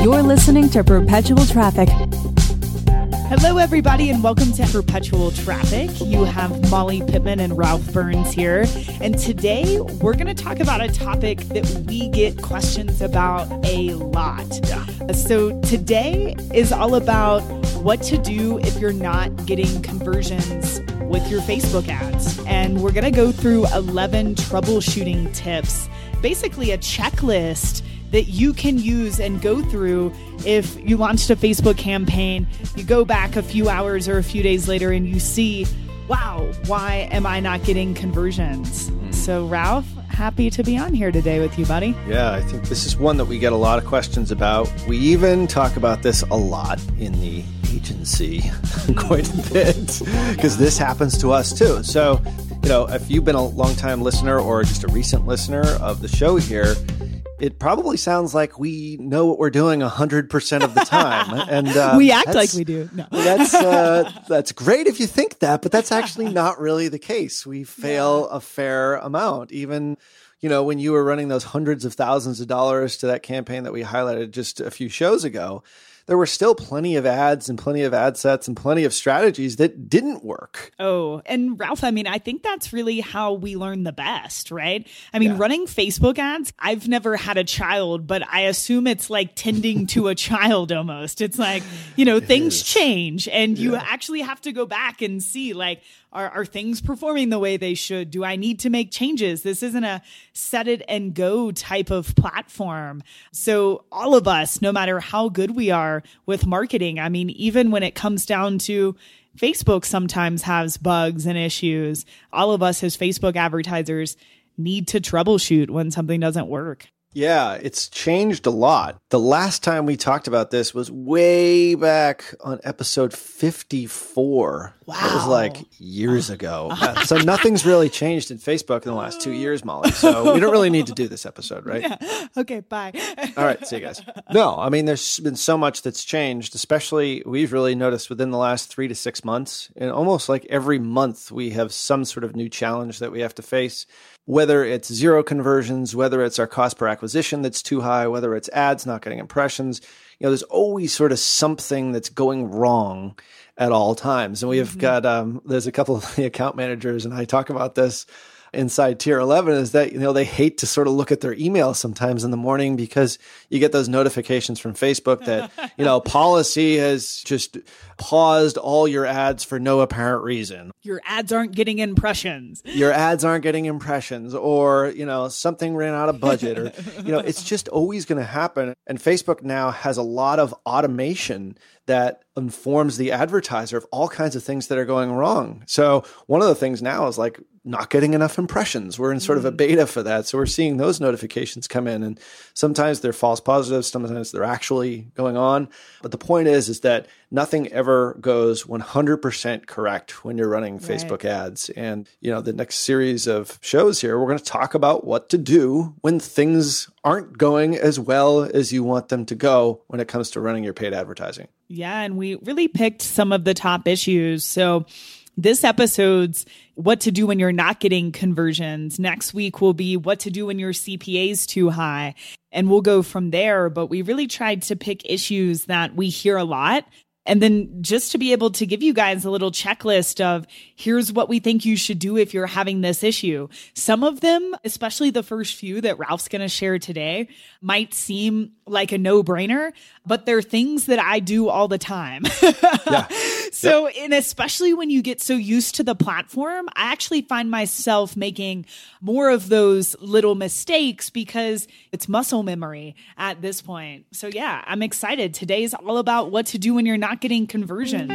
You're listening to Perpetual Traffic. Hello, everybody, and welcome to Perpetual Traffic. You have Molly Pittman and Ralph Burns here. And today we're going to talk about a topic that we get questions about a lot. Yeah. So today is all about what to do if you're not getting conversions with your Facebook ads. And we're going to go through 11 troubleshooting tips, basically a checklist that you can use and go through if you launched a Facebook campaign, you go back a few hours or a few days later and you see, wow, why am I not getting conversions? Mm. So, Ralph, happy to be on here today with you, buddy. Yeah, I think this is one that we get a lot of questions about. We even talk about this a lot in the agency quite a bit because this happens to us too. So, you know, if you've been a long time listener or just a recent listener of the show here, it probably sounds like we know what we're doing 100% of the time and uh, we act like we do no. that's uh, that's great if you think that but that's actually not really the case we fail yeah. a fair amount even you know when you were running those hundreds of thousands of dollars to that campaign that we highlighted just a few shows ago there were still plenty of ads and plenty of ad sets and plenty of strategies that didn't work. Oh, and Ralph, I mean, I think that's really how we learn the best, right? I mean, yeah. running Facebook ads, I've never had a child, but I assume it's like tending to a child almost. It's like, you know, it things is. change and yeah. you actually have to go back and see like, are, are things performing the way they should? Do I need to make changes? This isn't a set it and go type of platform. So, all of us, no matter how good we are with marketing, I mean, even when it comes down to Facebook sometimes has bugs and issues. All of us as Facebook advertisers need to troubleshoot when something doesn't work. Yeah, it's changed a lot. The last time we talked about this was way back on episode 54. Wow. It was like years ago. Uh, so nothing's really changed in Facebook in the last two years, Molly. So we don't really need to do this episode, right? Yeah. Okay, bye. All right, see you guys. No, I mean, there's been so much that's changed, especially we've really noticed within the last three to six months. And almost like every month, we have some sort of new challenge that we have to face whether it's zero conversions, whether it's our cost per acquisition that's too high, whether it's ads not getting impressions, you know, there's always sort of something that's going wrong at all times. And we have mm-hmm. got, um, there's a couple of the account managers and I talk about this inside tier 11 is that you know they hate to sort of look at their email sometimes in the morning because you get those notifications from Facebook that you know policy has just paused all your ads for no apparent reason. Your ads aren't getting impressions. Your ads aren't getting impressions or you know something ran out of budget or you know it's just always going to happen and Facebook now has a lot of automation that informs the advertiser of all kinds of things that are going wrong. So one of the things now is like not getting enough impressions. We're in sort of a mm. beta for that. So we're seeing those notifications come in and sometimes they're false positives, sometimes they're actually going on. But the point is is that nothing ever goes 100% correct when you're running Facebook ads. And you know, the next series of shows here, we're going to talk about what to do when things aren't going as well as you want them to go when it comes to running your paid advertising. Yeah, and we really picked some of the top issues. So this episode's what to do when you're not getting conversions. Next week will be what to do when your CPA is too high. And we'll go from there. But we really tried to pick issues that we hear a lot and then just to be able to give you guys a little checklist of here's what we think you should do if you're having this issue. Some of them, especially the first few that Ralph's going to share today, might seem like a no brainer, but they're things that I do all the time. yeah. So, and especially when you get so used to the platform, I actually find myself making more of those little mistakes because it's muscle memory at this point. So, yeah, I'm excited. Today's all about what to do when you're not getting conversions.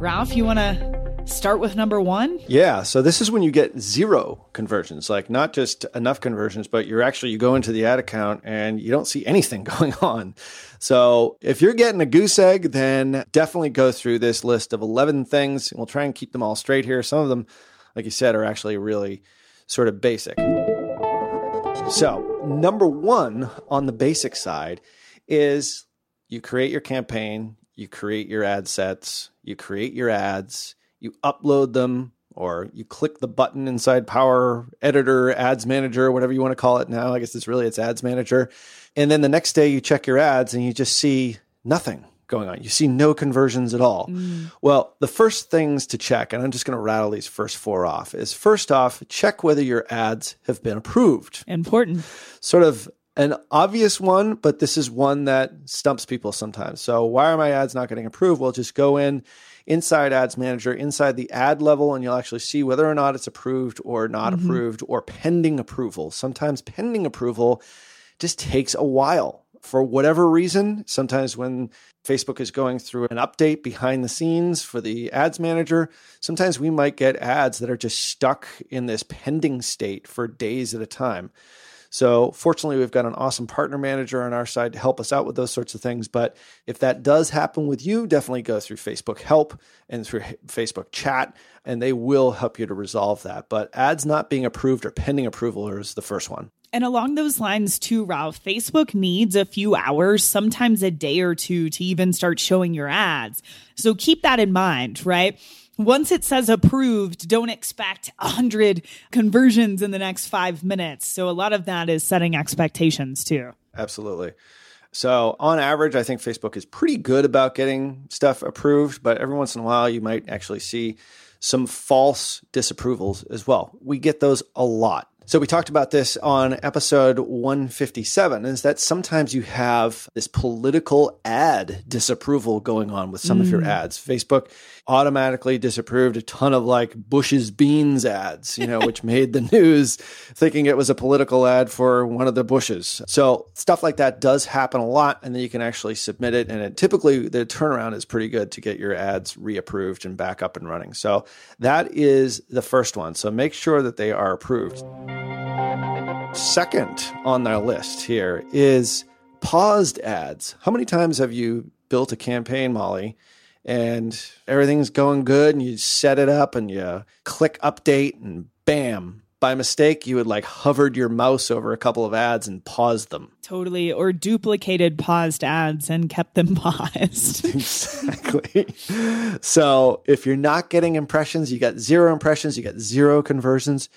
Ralph, you want to start with number one? Yeah. So this is when you get zero conversions, like not just enough conversions, but you're actually, you go into the ad account and you don't see anything going on. So if you're getting a goose egg, then definitely go through this list of 11 things. We'll try and keep them all straight here. Some of them, like you said, are actually really sort of basic. So, number one on the basic side is you create your campaign, you create your ad sets, you create your ads, you upload them or you click the button inside Power Editor, Ads Manager, whatever you want to call it now. I guess it's really it's Ads Manager. And then the next day you check your ads and you just see nothing going on. You see no conversions at all. Mm. Well, the first things to check, and I'm just going to rattle these first four off, is first off, check whether your ads have been approved. Important. Sort of an obvious one, but this is one that stumps people sometimes. So, why are my ads not getting approved? Well, just go in inside Ads Manager, inside the ad level, and you'll actually see whether or not it's approved or not mm-hmm. approved or pending approval. Sometimes pending approval just takes a while for whatever reason. Sometimes when Facebook is going through an update behind the scenes for the ads manager, sometimes we might get ads that are just stuck in this pending state for days at a time. So, fortunately, we've got an awesome partner manager on our side to help us out with those sorts of things. But if that does happen with you, definitely go through Facebook Help and through Facebook Chat, and they will help you to resolve that. But ads not being approved or pending approval is the first one. And along those lines, too, Ralph, Facebook needs a few hours, sometimes a day or two, to even start showing your ads. So keep that in mind, right? Once it says approved, don't expect 100 conversions in the next five minutes. So a lot of that is setting expectations too. Absolutely. So, on average, I think Facebook is pretty good about getting stuff approved, but every once in a while, you might actually see some false disapprovals as well. We get those a lot. So we talked about this on episode 157 is that sometimes you have this political ad disapproval going on with some mm. of your mm. ads. Facebook automatically disapproved a ton of like Bush's beans ads, you know, which made the news thinking it was a political ad for one of the Bushes. So stuff like that does happen a lot and then you can actually submit it and it typically the turnaround is pretty good to get your ads reapproved and back up and running. So that is the first one. So make sure that they are approved. Second on our list here is paused ads. How many times have you built a campaign, Molly, and everything's going good and you set it up and you click update and bam, by mistake, you had like hovered your mouse over a couple of ads and paused them. Totally. Or duplicated paused ads and kept them paused. exactly. So if you're not getting impressions, you got zero impressions, you got zero conversions,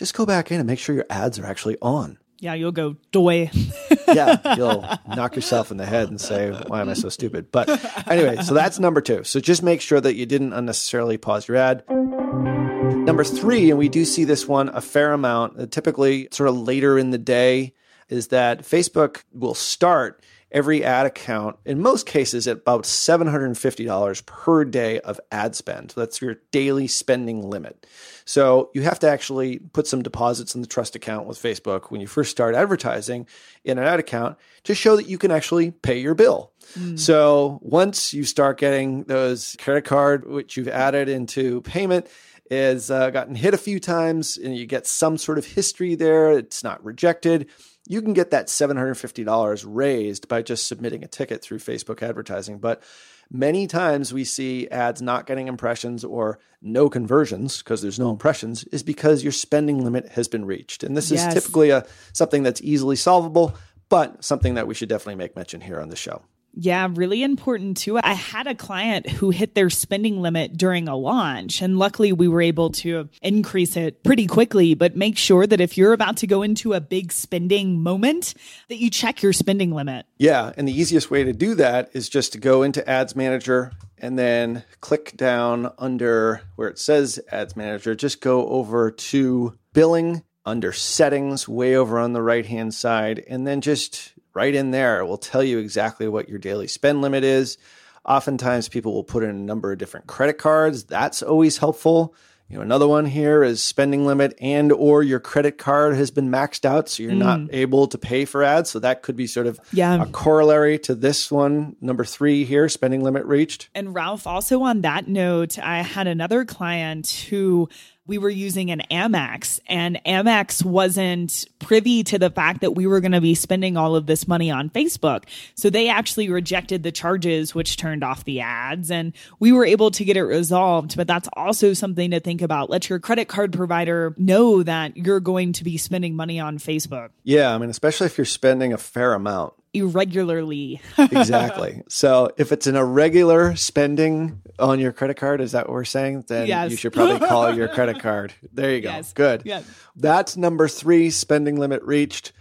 just go back in and make sure your ads are actually on. Yeah, you'll go doy. yeah, you'll knock yourself in the head and say, "Why am I so stupid?" But anyway, so that's number two. So just make sure that you didn't unnecessarily pause your ad. Number three, and we do see this one a fair amount, typically sort of later in the day, is that Facebook will start every ad account, in most cases, at about $750 per day of ad spend. That's your daily spending limit. So you have to actually put some deposits in the trust account with Facebook when you first start advertising in an ad account to show that you can actually pay your bill. Mm. So once you start getting those credit card, which you've added into payment, is uh, gotten hit a few times and you get some sort of history there. It's not rejected you can get that $750 raised by just submitting a ticket through Facebook advertising. But many times we see ads not getting impressions or no conversions because there's no mm. impressions is because your spending limit has been reached. And this yes. is typically a something that's easily solvable, but something that we should definitely make mention here on the show. Yeah, really important too. I had a client who hit their spending limit during a launch, and luckily we were able to increase it pretty quickly. But make sure that if you're about to go into a big spending moment, that you check your spending limit. Yeah, and the easiest way to do that is just to go into Ads Manager and then click down under where it says Ads Manager. Just go over to Billing under Settings, way over on the right hand side, and then just right in there. It will tell you exactly what your daily spend limit is. Oftentimes, people will put in a number of different credit cards. That's always helpful. You know, another one here is spending limit and or your credit card has been maxed out, so you're mm. not able to pay for ads. So that could be sort of yeah. a corollary to this one, number three here, spending limit reached. And Ralph, also on that note, I had another client who we were using an Amex and Amex wasn't privy to the fact that we were going to be spending all of this money on Facebook. So they actually rejected the charges, which turned off the ads and we were able to get it resolved. But that's also something to think about. Let your credit card provider know that you're going to be spending money on Facebook. Yeah. I mean, especially if you're spending a fair amount irregularly. exactly. So if it's an irregular spending on your credit card, is that what we're saying? Then yes. you should probably call your credit card. There you go. Yes. Good. Yes. That's number three spending limit reached,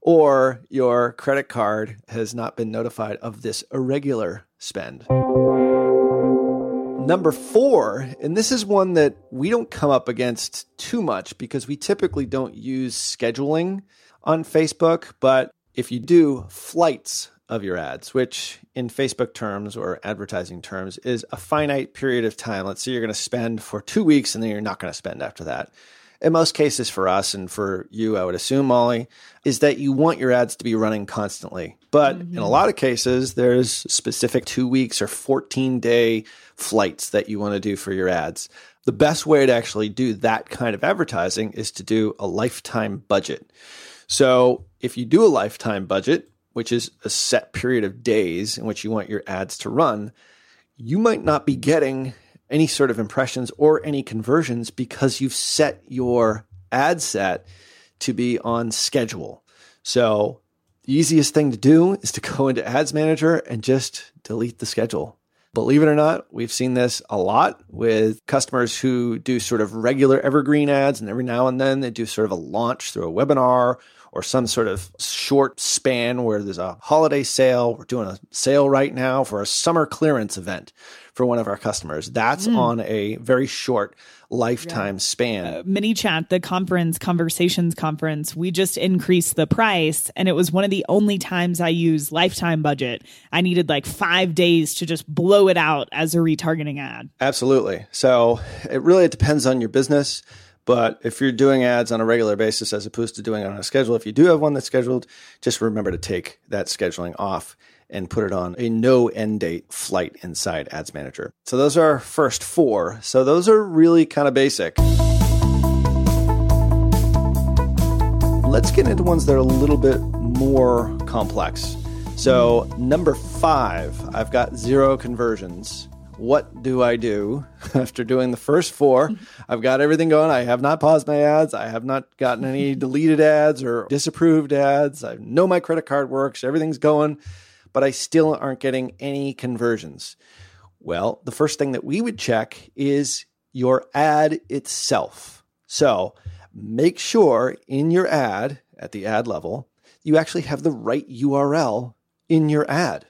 or your credit card has not been notified of this irregular spend. Number four, and this is one that we don't come up against too much because we typically don't use scheduling on Facebook, but if you do flights of your ads, which in Facebook terms or advertising terms is a finite period of time. Let's say you're going to spend for two weeks and then you're not going to spend after that. In most cases, for us and for you, I would assume, Molly, is that you want your ads to be running constantly. But mm-hmm. in a lot of cases, there's specific two weeks or 14 day flights that you want to do for your ads. The best way to actually do that kind of advertising is to do a lifetime budget. So if you do a lifetime budget, which is a set period of days in which you want your ads to run, you might not be getting any sort of impressions or any conversions because you've set your ad set to be on schedule. So the easiest thing to do is to go into Ads Manager and just delete the schedule. Believe it or not, we've seen this a lot with customers who do sort of regular evergreen ads, and every now and then they do sort of a launch through a webinar or some sort of short span where there's a holiday sale. We're doing a sale right now for a summer clearance event for one of our customers. That's mm. on a very short lifetime yeah. span. Uh, chat the conference, conversations conference, we just increased the price and it was one of the only times I used lifetime budget. I needed like five days to just blow it out as a retargeting ad. Absolutely. So it really it depends on your business. But if you're doing ads on a regular basis as opposed to doing it on a schedule, if you do have one that's scheduled, just remember to take that scheduling off and put it on a no end date flight inside Ads Manager. So those are our first four. So those are really kind of basic. Let's get into ones that are a little bit more complex. So, number five, I've got zero conversions what do I do after doing the first four? I've got everything going. I have not paused my ads. I have not gotten any deleted ads or disapproved ads. I know my credit card works. Everything's going, but I still aren't getting any conversions. Well, the first thing that we would check is your ad itself. So make sure in your ad at the ad level, you actually have the right URL in your ad.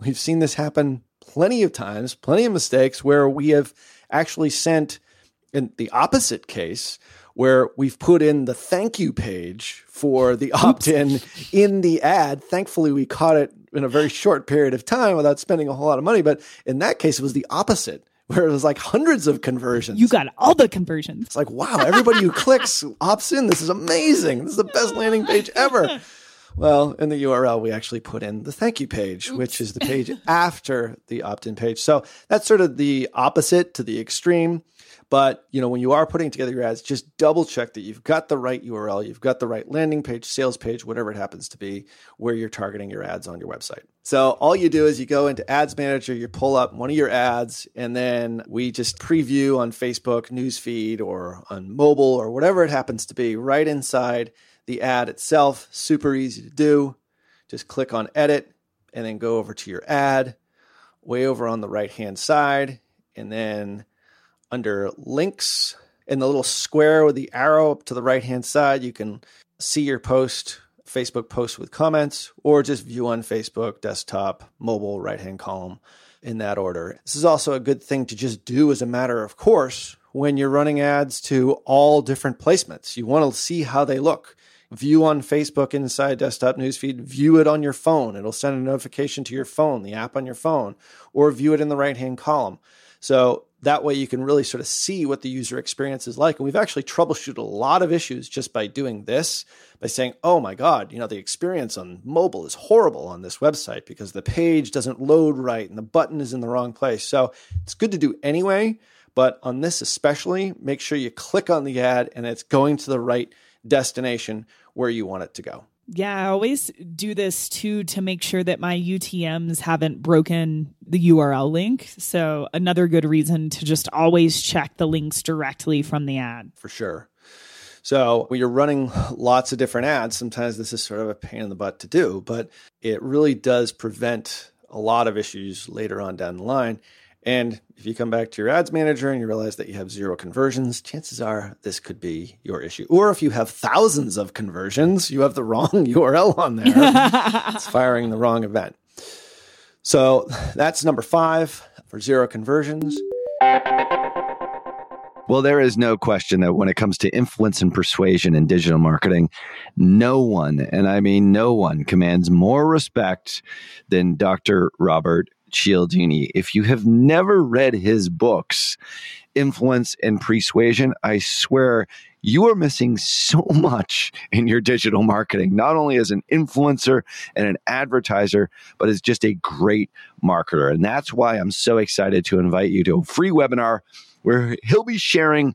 We've seen this happen plenty of times, plenty of mistakes where we have actually sent in the opposite case where we've put in the thank you page for the opt in in the ad. Thankfully, we caught it in a very short period of time without spending a whole lot of money. But in that case, it was the opposite. Where it was like hundreds of conversions. You got all the conversions. It's like, wow, everybody who clicks opts in. This is amazing. This is the best landing page ever. Well, in the URL, we actually put in the thank you page, Oops. which is the page after the opt in page. So that's sort of the opposite to the extreme. But you know, when you are putting together your ads, just double check that you've got the right URL, you've got the right landing page, sales page, whatever it happens to be, where you're targeting your ads on your website. So all you do is you go into Ads Manager, you pull up one of your ads, and then we just preview on Facebook newsfeed or on mobile or whatever it happens to be right inside the ad itself, super easy to do. Just click on edit and then go over to your ad, way over on the right hand side. And then under links, in the little square with the arrow up to the right hand side, you can see your post, Facebook post with comments, or just view on Facebook, desktop, mobile, right hand column in that order. This is also a good thing to just do as a matter of course when you're running ads to all different placements. You want to see how they look view on Facebook inside desktop newsfeed, view it on your phone. It'll send a notification to your phone, the app on your phone, or view it in the right hand column. So that way you can really sort of see what the user experience is like. And we've actually troubleshooted a lot of issues just by doing this, by saying, oh my God, you know, the experience on mobile is horrible on this website because the page doesn't load right and the button is in the wrong place. So it's good to do anyway. But on this especially, make sure you click on the ad and it's going to the right destination where you want it to go. Yeah, I always do this too to make sure that my UTMs haven't broken the URL link. So, another good reason to just always check the links directly from the ad. For sure. So, when you're running lots of different ads, sometimes this is sort of a pain in the butt to do, but it really does prevent a lot of issues later on down the line. And if you come back to your ads manager and you realize that you have zero conversions, chances are this could be your issue. Or if you have thousands of conversions, you have the wrong URL on there. it's firing the wrong event. So that's number five for zero conversions. Well, there is no question that when it comes to influence and persuasion in digital marketing, no one, and I mean no one, commands more respect than Dr. Robert Cialdini. If you have never read his books, Influence and Persuasion, I swear you are missing so much in your digital marketing, not only as an influencer and an advertiser, but as just a great marketer. And that's why I'm so excited to invite you to a free webinar where he'll be sharing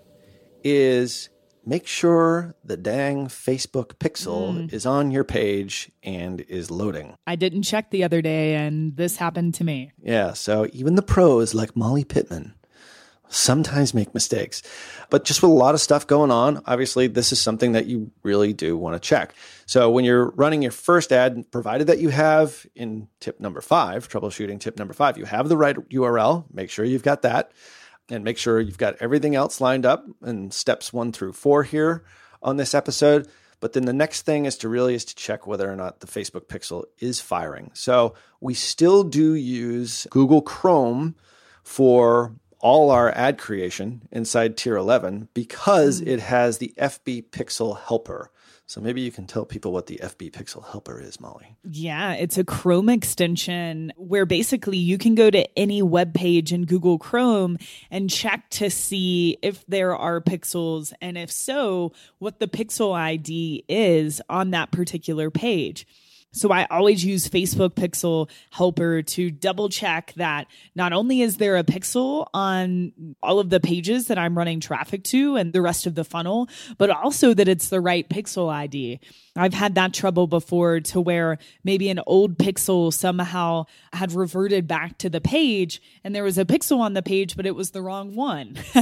is make sure the dang Facebook pixel mm. is on your page and is loading. I didn't check the other day, and this happened to me. Yeah, so even the pros like Molly Pittman sometimes make mistakes. But just with a lot of stuff going on, obviously, this is something that you really do want to check. So when you're running your first ad, provided that you have in tip number five, troubleshooting tip number five, you have the right URL, make sure you've got that, and make sure you've got everything else lined up in steps one through four here on this episode. But then the next thing is to really is to check whether or not the Facebook pixel is firing. So we still do use Google Chrome for all our ad creation inside tier 11 because mm. it has the FB Pixel helper. So maybe you can tell people what the FB Pixel helper is, Molly. Yeah, it's a Chrome extension where basically you can go to any web page in Google Chrome and check to see if there are pixels and if so, what the pixel ID is on that particular page. So I always use Facebook Pixel Helper to double check that not only is there a pixel on all of the pages that I'm running traffic to and the rest of the funnel, but also that it's the right pixel ID. I've had that trouble before to where maybe an old pixel somehow had reverted back to the page and there was a pixel on the page, but it was the wrong one.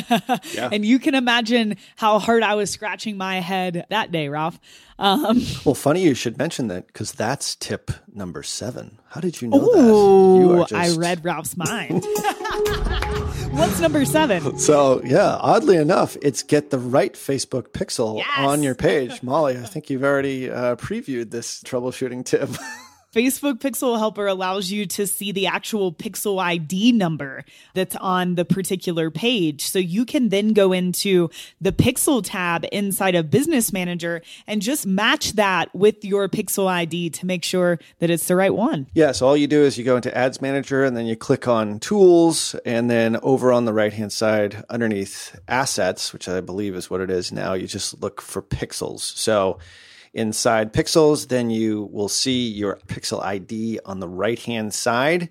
yeah. And you can imagine how hard I was scratching my head that day, Ralph. Um, well, funny you should mention that because that's tip number seven. How did you know Ooh, that? Just... I read Ralph's mind. What's number seven? So, yeah, oddly enough, it's get the right Facebook pixel yes! on your page. Molly, I think you've already uh, previewed this troubleshooting tip. Facebook Pixel Helper allows you to see the actual pixel ID number that's on the particular page. So you can then go into the pixel tab inside of Business Manager and just match that with your pixel ID to make sure that it's the right one. Yeah, so all you do is you go into Ads Manager and then you click on Tools, and then over on the right hand side underneath Assets, which I believe is what it is now, you just look for pixels. So inside pixels, then you will see your pixel ID on the right hand side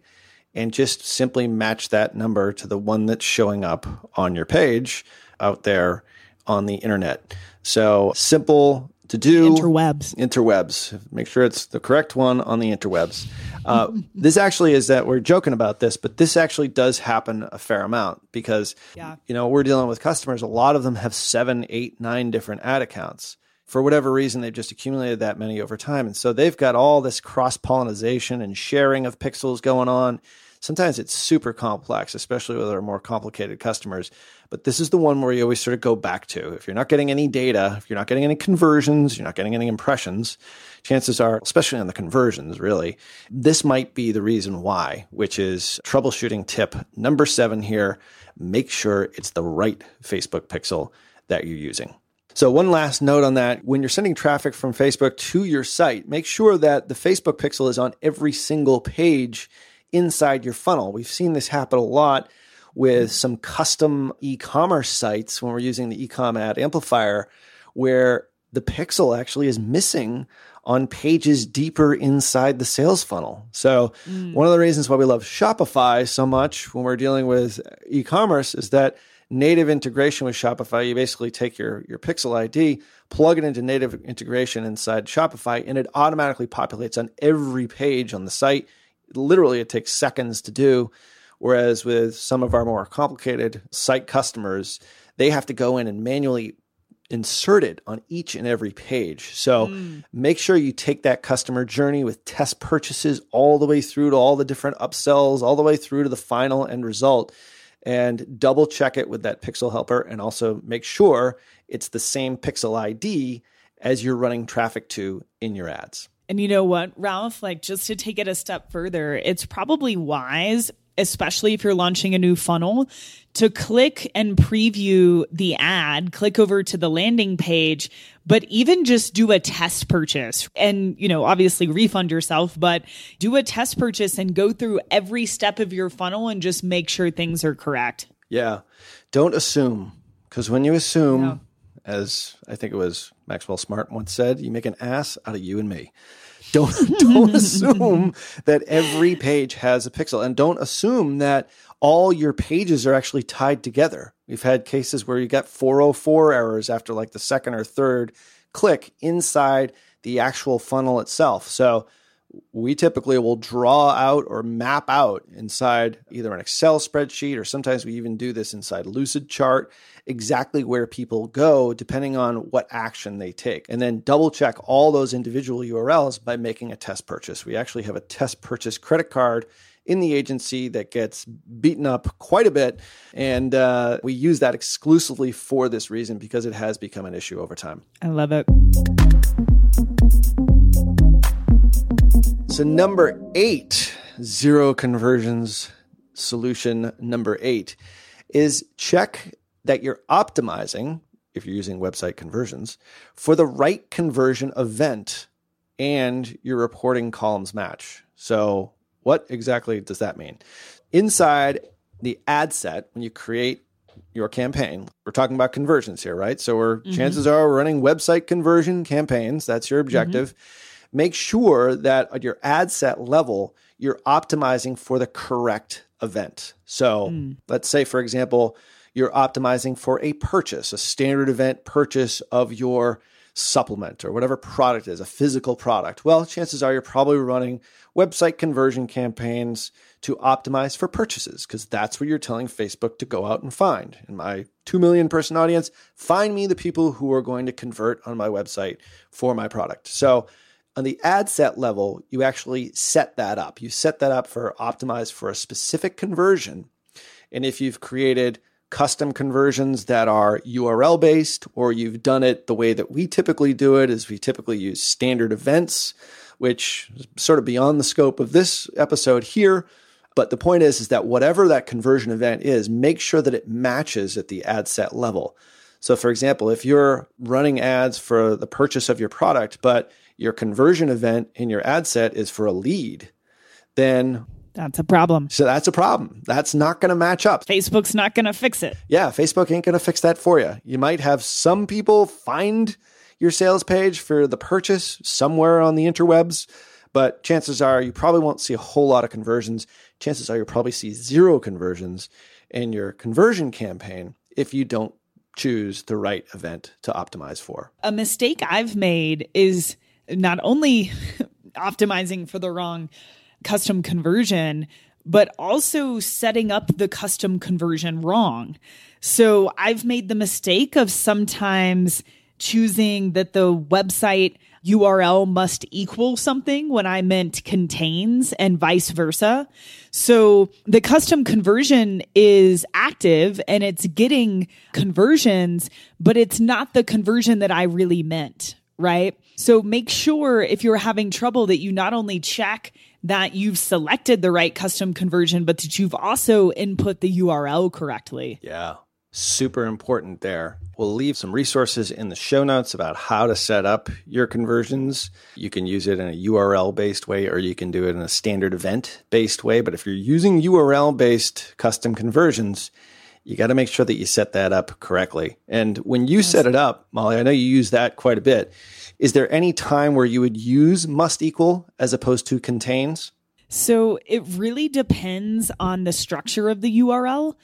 and just simply match that number to the one that's showing up on your page out there on the internet. So simple to do. Interwebs. Interwebs. Make sure it's the correct one on the interwebs. Uh, this actually is that we're joking about this, but this actually does happen a fair amount because, Yeah. you know, we're dealing with customers. A lot of them have seven, eight, nine different ad accounts. For whatever reason, they've just accumulated that many over time. And so they've got all this cross pollination and sharing of pixels going on. Sometimes it's super complex, especially with our more complicated customers. But this is the one where you always sort of go back to. If you're not getting any data, if you're not getting any conversions, you're not getting any impressions, chances are, especially on the conversions, really, this might be the reason why, which is troubleshooting tip number seven here. Make sure it's the right Facebook pixel that you're using. So, one last note on that when you're sending traffic from Facebook to your site, make sure that the Facebook pixel is on every single page inside your funnel. We've seen this happen a lot with some custom e commerce sites when we're using the ecom ad amplifier, where the pixel actually is missing on pages deeper inside the sales funnel. So, mm. one of the reasons why we love Shopify so much when we're dealing with e commerce is that native integration with Shopify, you basically take your, your Pixel ID, plug it into native integration inside Shopify, and it automatically populates on every page on the site. Literally, it takes seconds to do. Whereas with some of our more complicated site customers, they have to go in and manually insert it on each and every page. So hmm. make sure you take that customer journey with test purchases all the way through to all the different upsells, all the way through to the final end result and double check it with that pixel helper and also make sure it's the same pixel ID as you're running traffic to in your ads. And you know what, Ralph, like just to take it a step further, it's probably wise, especially if you're launching a new funnel, to click and preview the ad, click over to the landing page, but even just do a test purchase and, you know, obviously refund yourself, but do a test purchase and go through every step of your funnel and just make sure things are correct. Yeah. Don't assume because when you assume, as I think it was Maxwell Smart once said, you make an ass out of you and me. Don't don't assume that every page has a pixel, and don't assume that all your pages are actually tied together. We've had cases where you got 404 errors after like the second or third click inside the actual funnel itself. So we typically will draw out or map out inside either an Excel spreadsheet or sometimes we even do this inside Lucid Chart exactly where people go depending on what action they take. And then double check all those individual URLs by making a test purchase. We actually have a test purchase credit card in the agency that gets beaten up quite a bit. And uh, we use that exclusively for this reason because it has become an issue over time. I love it. So, number eight, zero conversions solution number eight is check that you're optimizing, if you're using website conversions, for the right conversion event and your reporting columns match. So, what exactly does that mean? Inside the ad set, when you create your campaign, we're talking about conversions here, right? So, we're mm-hmm. chances are we're running website conversion campaigns. That's your mm-hmm. objective make sure that at your ad set level, you're optimizing for the correct event. So hmm. let's say, for example, you're optimizing for a purchase, a standard event purchase of your supplement or whatever product is, a physical product. Well, chances are you're probably running website conversion campaigns to optimize for purchases because that's what you're telling Facebook to go out and find. In my 2 million person audience, find me the people who are going to convert on my website for my product. So, on the ad set level, you actually set that up. You set that up for optimized for a specific conversion. And if you've created custom conversions that are URL based, or you've done it the way that we typically do it, is we typically use standard events which is sort of beyond the scope of this episode here. But the point is, is that whatever that conversion event is, make sure that it matches at the ad set level. So, for example, if you're running ads for the purchase of your product, but your conversion event in your ad set is for a lead, then that's a problem. So that's a problem. That's not going to match up. Facebook's not going to fix it. Yeah, Facebook ain't going to fix that for you. You might have some people find your sales page for the purchase somewhere on the interwebs, but chances are you probably won't see a whole lot of conversions. Chances are you'll probably see zero conversions in your conversion campaign if you don't choose the right event to optimize for. A mistake I've made is not only optimizing for the wrong custom conversion, but also setting up the custom conversion wrong. So I've made the mistake of sometimes choosing that the website URL must equal something when I meant contains and vice versa. So the custom conversion is active and it's getting conversions, but it's not the conversion that I really meant, right? So make sure if you're having trouble that you not only check that you've selected the right custom conversion, but that you've also input the URL correctly. Yeah. Super important there. We'll leave some resources in the show notes about how to set up your conversions. You can use it in a URL based way or you can do it in a standard event based way. But if you're using URL based custom conversions, you got to make sure that you set that up correctly. And when you yes. set it up, Molly, I know you use that quite a bit. Is there any time where you would use must equal as opposed to contains? So it really depends on the structure of the URL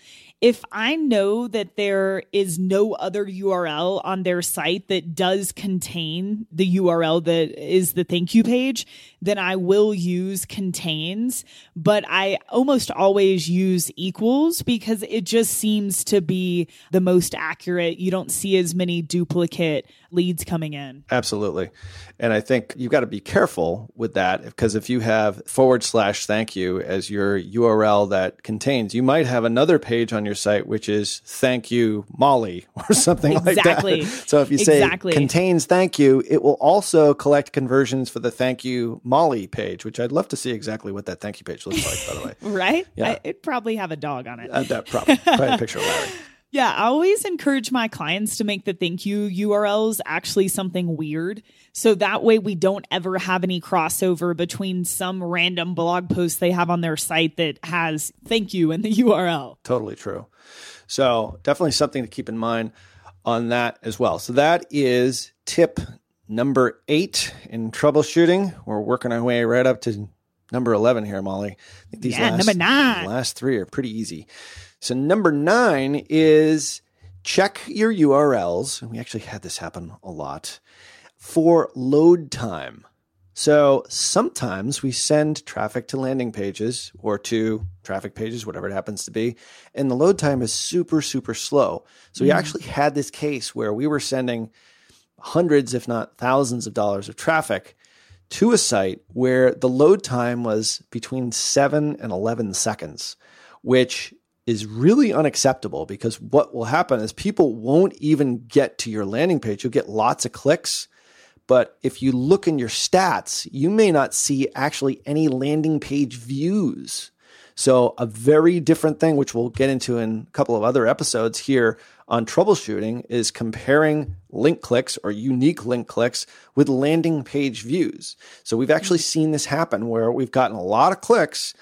if I know that there is no other URL on their site that does contain the URL that is the thank you page, then I will use contains. But I almost always use equals because it just seems to be the most accurate. You don't see as many duplicate leads coming in. Absolutely. And I think you've got to be careful with that because if you have forward slash thank you as your URL that contains, you might have another page on your site which is thank you Molly or something exactly. like that. So if you say exactly. contains thank you, it will also collect conversions for the thank you Molly page, which I'd love to see exactly what that thank you page looks like, by the way. right? Yeah. I, it'd probably have a dog on it. Uh, that probably, probably a picture of Larry. Yeah, I always encourage my clients to make the thank you URLs actually something weird. So that way we don't ever have any crossover between some random blog post they have on their site that has thank you in the URL. Totally true. So definitely something to keep in mind on that as well. So that is tip number eight in troubleshooting. We're working our way right up to number 11 here, Molly. I think these yeah, last, number nine. last three are pretty easy. So number nine is check your URLs. And we actually had this happen a lot for load time. So sometimes we send traffic to landing pages or to traffic pages, whatever it happens to be, and the load time is super, super slow. So mm. we actually had this case where we were sending hundreds, if not thousands of dollars of traffic to a site where the load time was between seven and 11 seconds, which is really unacceptable because what will happen is people won't even get to your landing page. You'll get lots of clicks, but if you look in your stats, you may not see actually any landing page views. So, a very different thing, which we'll get into in a couple of other episodes here on troubleshooting, is comparing link clicks or unique link clicks with landing page views. So, we've actually seen this happen where we've gotten a lot of clicks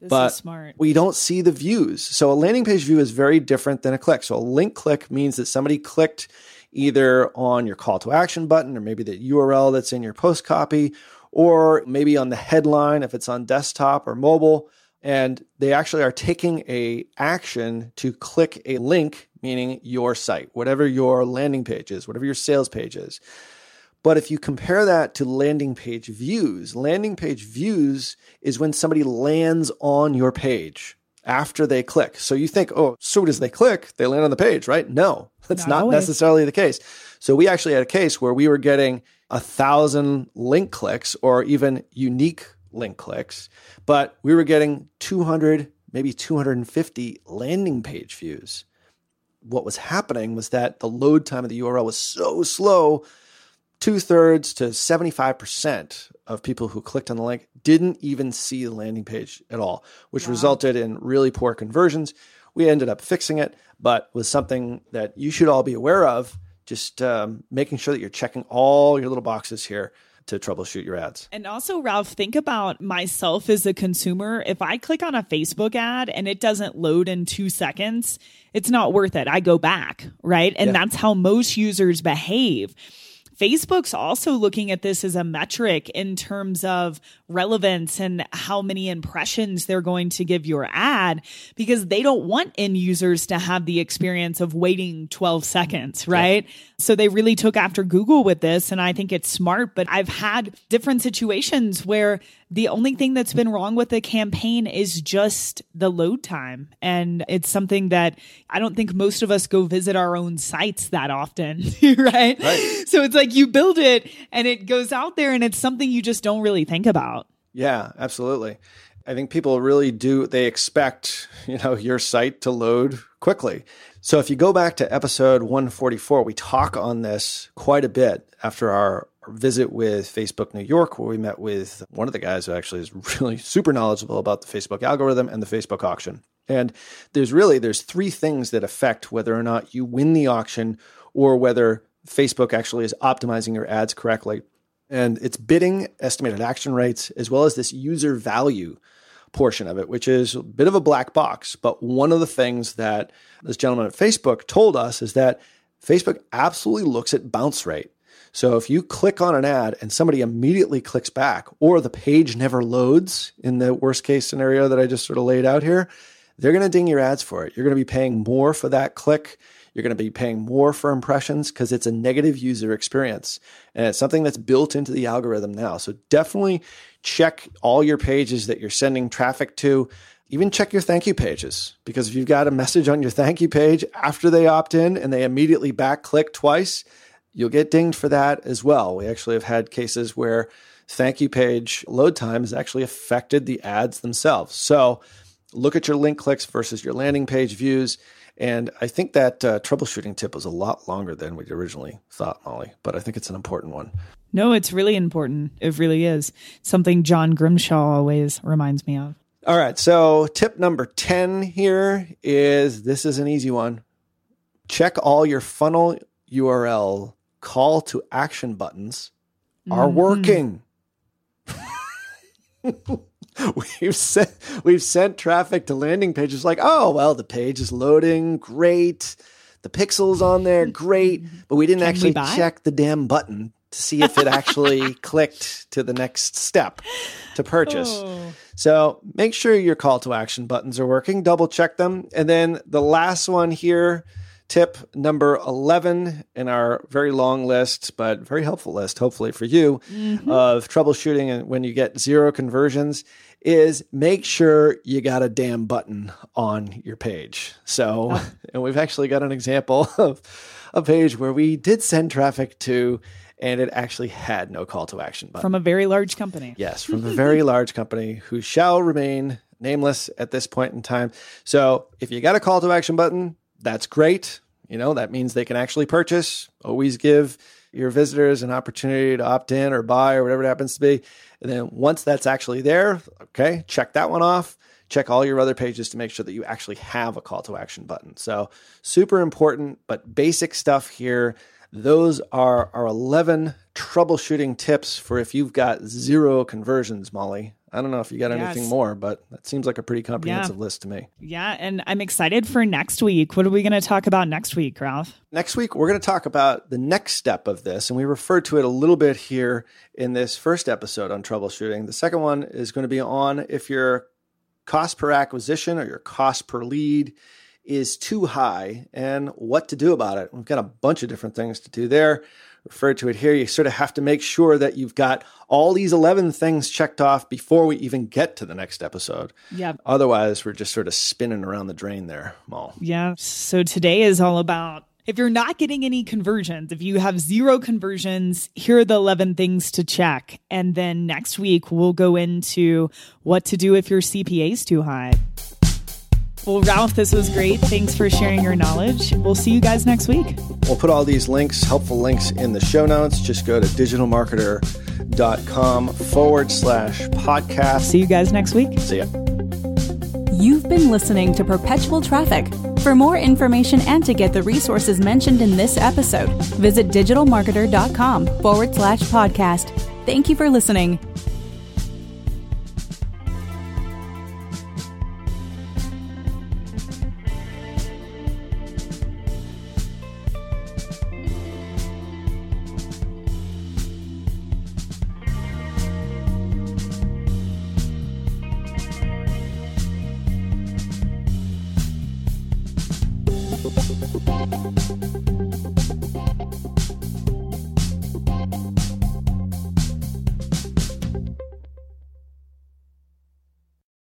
this but we don't see the views. So a landing page view is very different than a click. So a link click means that somebody clicked either on your call to action button or maybe the URL that's in your post copy or maybe on the headline if it's on desktop or mobile and they actually are taking a action to click a link meaning your site whatever your landing page is whatever your sales page is but if you compare that to landing page views, landing page views is when somebody lands on your page after they click. So you think, oh, soon as they click, they land on the page, right? No, that's not, not necessarily the case. So we actually had a case where we were getting a thousand link clicks or even unique link clicks, but we were getting 200, maybe 250 landing page views. What was happening was that the load time of the URL was so slow two thirds to 75% of people who clicked on the link didn't even see the landing page at all, which wow. resulted in really poor conversions. We ended up fixing it, but was something that you should all be aware of. Just um, making sure that you're checking all your little boxes here to troubleshoot your ads. And also, Ralph, think about myself as a consumer. If I click on a Facebook ad and it doesn't load in two seconds, it's not worth it. I go back, right? And yeah. that's how most users behave. Facebook's also looking at this as a metric in terms of relevance and how many impressions they're going to give your ad because they don't want end users to have the experience of waiting 12 seconds, right? Yeah. So they really took after Google with this. And I think it's smart, but I've had different situations where the only thing that's been wrong with the campaign is just the load time. And it's something that I don't think most of us go visit our own sites that often, right? right? So it's like you build it and it goes out there and it's something you just don't really think about. Yeah, absolutely. I think people really do they expect, you know, your site to load quickly. So if you go back to episode 144, we talk on this quite a bit after our visit with Facebook New York, where we met with one of the guys who actually is really super knowledgeable about the Facebook algorithm and the Facebook auction. And there's really there's three things that affect whether or not you win the auction or whether Facebook actually is optimizing your ads correctly. And it's bidding, estimated action rates, as well as this user value portion of it, which is a bit of a black box. But one of the things that this gentleman at Facebook told us is that Facebook absolutely looks at bounce rate. So if you click on an ad and somebody immediately clicks back, or the page never loads in the worst case scenario that I just sort of laid out here, they're going to ding your ads for it. You're going to be paying more for that click. You're going to be paying more for impressions because it's a negative user experience. And it's something that's built into the algorithm now. So definitely check all your pages that you're sending traffic to. Even check your thank you pages because if you've got a message on your thank you page after they opt in and they immediately back click twice, you'll get dinged for that as well. We actually have had cases where thank you page load time has actually affected the ads themselves. So look at your link clicks versus your landing page views. And I think that uh, troubleshooting tip was a lot longer than we originally thought, Molly, but I think it's an important one. No, it's really important. It really is. Something John Grimshaw always reminds me of. All right. So, tip number 10 here is this is an easy one. Check all your funnel URL call to action buttons are mm-hmm. working. we've sent we've sent traffic to landing pages like, oh well, the page is loading, great. The pixels on there, great, but we didn't Can actually we check the damn button to see if it actually clicked to the next step to purchase. Oh. So make sure your call to action buttons are working, double check them. And then the last one here, tip number 11 in our very long list, but very helpful list, hopefully for you, mm-hmm. of troubleshooting and when you get zero conversions is make sure you got a damn button on your page. So, oh. and we've actually got an example of a page where we did send traffic to and it actually had no call to action button. From a very large company. Yes, from a very large company who shall remain nameless at this point in time. So if you got a call to action button, that's great. You know, that means they can actually purchase. Always give your visitors an opportunity to opt in or buy or whatever it happens to be. And then once that's actually there, okay, check that one off. Check all your other pages to make sure that you actually have a call to action button. So, super important, but basic stuff here those are our 11 troubleshooting tips for if you've got zero conversions, Molly. I don't know if you got yes. anything more, but that seems like a pretty comprehensive yeah. list to me. Yeah, and I'm excited for next week. What are we going to talk about next week, Ralph? Next week, we're going to talk about the next step of this, and we referred to it a little bit here in this first episode on troubleshooting. The second one is going to be on if your cost per acquisition or your cost per lead is too high and what to do about it. We've got a bunch of different things to do there. Referred to it here. You sort of have to make sure that you've got all these 11 things checked off before we even get to the next episode. Yeah. Otherwise, we're just sort of spinning around the drain there, Mal. Yeah. So today is all about if you're not getting any conversions, if you have zero conversions, here are the 11 things to check. And then next week, we'll go into what to do if your CPA is too high. Well, Ralph, this was great. Thanks for sharing your knowledge. We'll see you guys next week. We'll put all these links, helpful links, in the show notes. Just go to digitalmarketer.com forward slash podcast. See you guys next week. See ya. You've been listening to Perpetual Traffic. For more information and to get the resources mentioned in this episode, visit digitalmarketer.com forward slash podcast. Thank you for listening.